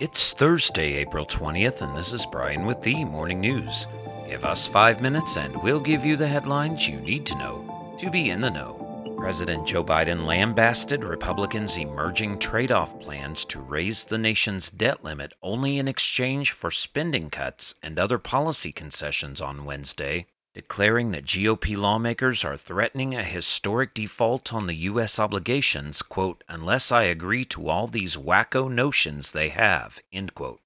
It's Thursday, April 20th, and this is Brian with the Morning News. Give us five minutes and we'll give you the headlines you need to know to be in the know. President Joe Biden lambasted Republicans' emerging trade off plans to raise the nation's debt limit only in exchange for spending cuts and other policy concessions on Wednesday, declaring that GOP lawmakers are threatening a historic default on the U.S. obligations, quote, unless I agree to all these wacko notions they have, end quote.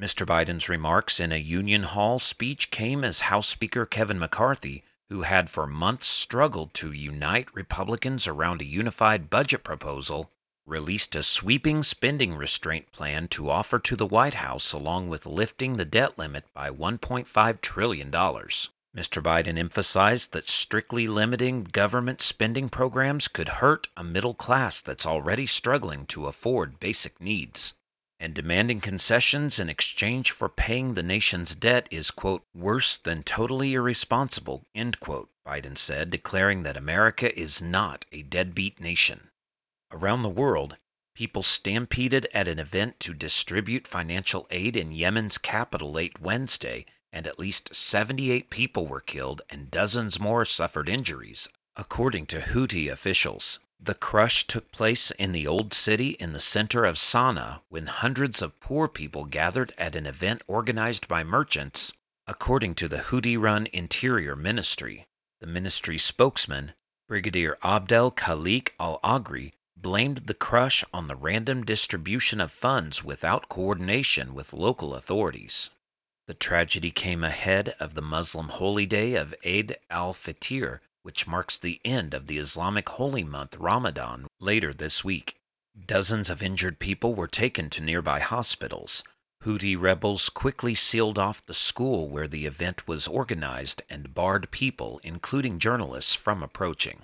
Mr. Biden's remarks in a Union Hall speech came as House Speaker Kevin McCarthy, who had for months struggled to unite Republicans around a unified budget proposal, released a sweeping spending restraint plan to offer to the White House along with lifting the debt limit by $1.5 trillion. Mr. Biden emphasized that strictly limiting government spending programs could hurt a middle class that's already struggling to afford basic needs. And demanding concessions in exchange for paying the nation's debt is, quote, worse than totally irresponsible, end quote, Biden said, declaring that America is not a deadbeat nation. Around the world, people stampeded at an event to distribute financial aid in Yemen's capital late Wednesday and at least 78 people were killed and dozens more suffered injuries, according to Houthi officials. The crush took place in the old city in the center of Sana'a when hundreds of poor people gathered at an event organized by merchants, according to the Houthi run Interior Ministry. The ministry spokesman, Brigadier Abdel Khalik al Agri, blamed the crush on the random distribution of funds without coordination with local authorities. The tragedy came ahead of the Muslim holy day of Eid al Fitr, which marks the end of the Islamic holy month Ramadan later this week. Dozens of injured people were taken to nearby hospitals. Houthi rebels quickly sealed off the school where the event was organized and barred people, including journalists, from approaching.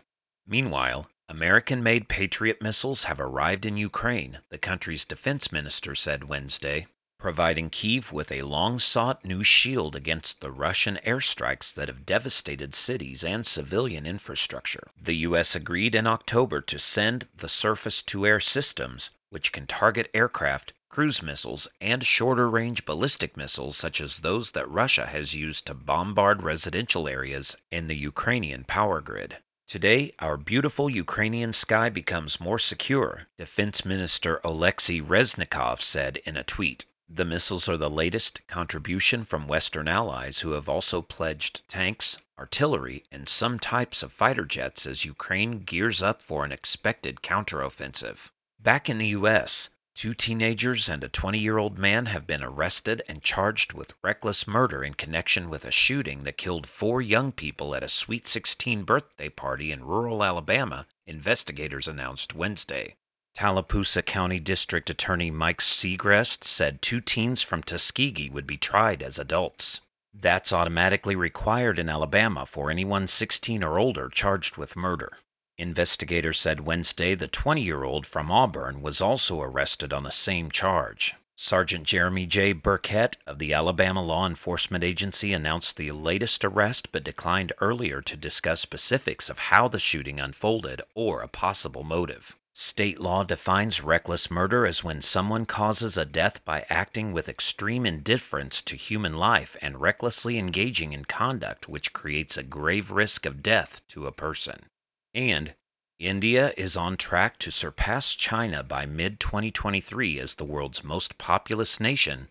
Meanwhile, American made Patriot missiles have arrived in Ukraine, the country's defense minister said Wednesday providing Kiev with a long sought new shield against the Russian airstrikes that have devastated cities and civilian infrastructure. The U.S. agreed in October to send the surface to air systems, which can target aircraft, cruise missiles, and shorter range ballistic missiles such as those that Russia has used to bombard residential areas in the Ukrainian power grid. Today, our beautiful Ukrainian sky becomes more secure, Defense Minister Oleksiy Reznikov said in a tweet. The missiles are the latest contribution from Western allies who have also pledged tanks, artillery, and some types of fighter jets as Ukraine gears up for an expected counteroffensive. Back in the U.S., two teenagers and a 20 year old man have been arrested and charged with reckless murder in connection with a shooting that killed four young people at a Sweet 16 birthday party in rural Alabama, investigators announced Wednesday. Tallapoosa County District Attorney Mike Segrest said two teens from Tuskegee would be tried as adults. That's automatically required in Alabama for anyone 16 or older charged with murder. Investigators said Wednesday the 20 year old from Auburn was also arrested on the same charge. Sergeant Jeremy J. Burkett of the Alabama Law Enforcement Agency announced the latest arrest but declined earlier to discuss specifics of how the shooting unfolded or a possible motive. State law defines reckless murder as when someone causes a death by acting with extreme indifference to human life and recklessly engaging in conduct which creates a grave risk of death to a person. And India is on track to surpass China by mid 2023 as the world's most populous nation,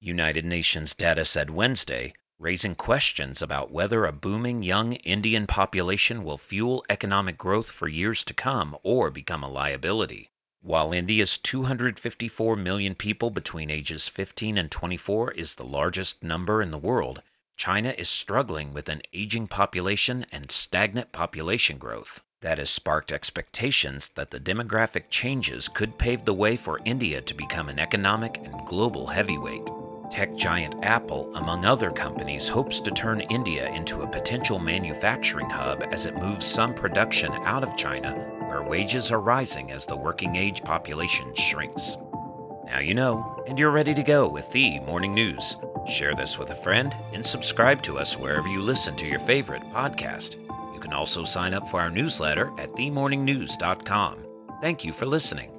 United Nations data said Wednesday, raising questions about whether a booming young Indian population will fuel economic growth for years to come or become a liability. While India's 254 million people between ages 15 and 24 is the largest number in the world, China is struggling with an aging population and stagnant population growth. That has sparked expectations that the demographic changes could pave the way for India to become an economic and global heavyweight. Tech giant Apple, among other companies, hopes to turn India into a potential manufacturing hub as it moves some production out of China, where wages are rising as the working age population shrinks. Now you know, and you're ready to go with the morning news. Share this with a friend and subscribe to us wherever you listen to your favorite podcast. You can also sign up for our newsletter at themorningnews.com. Thank you for listening.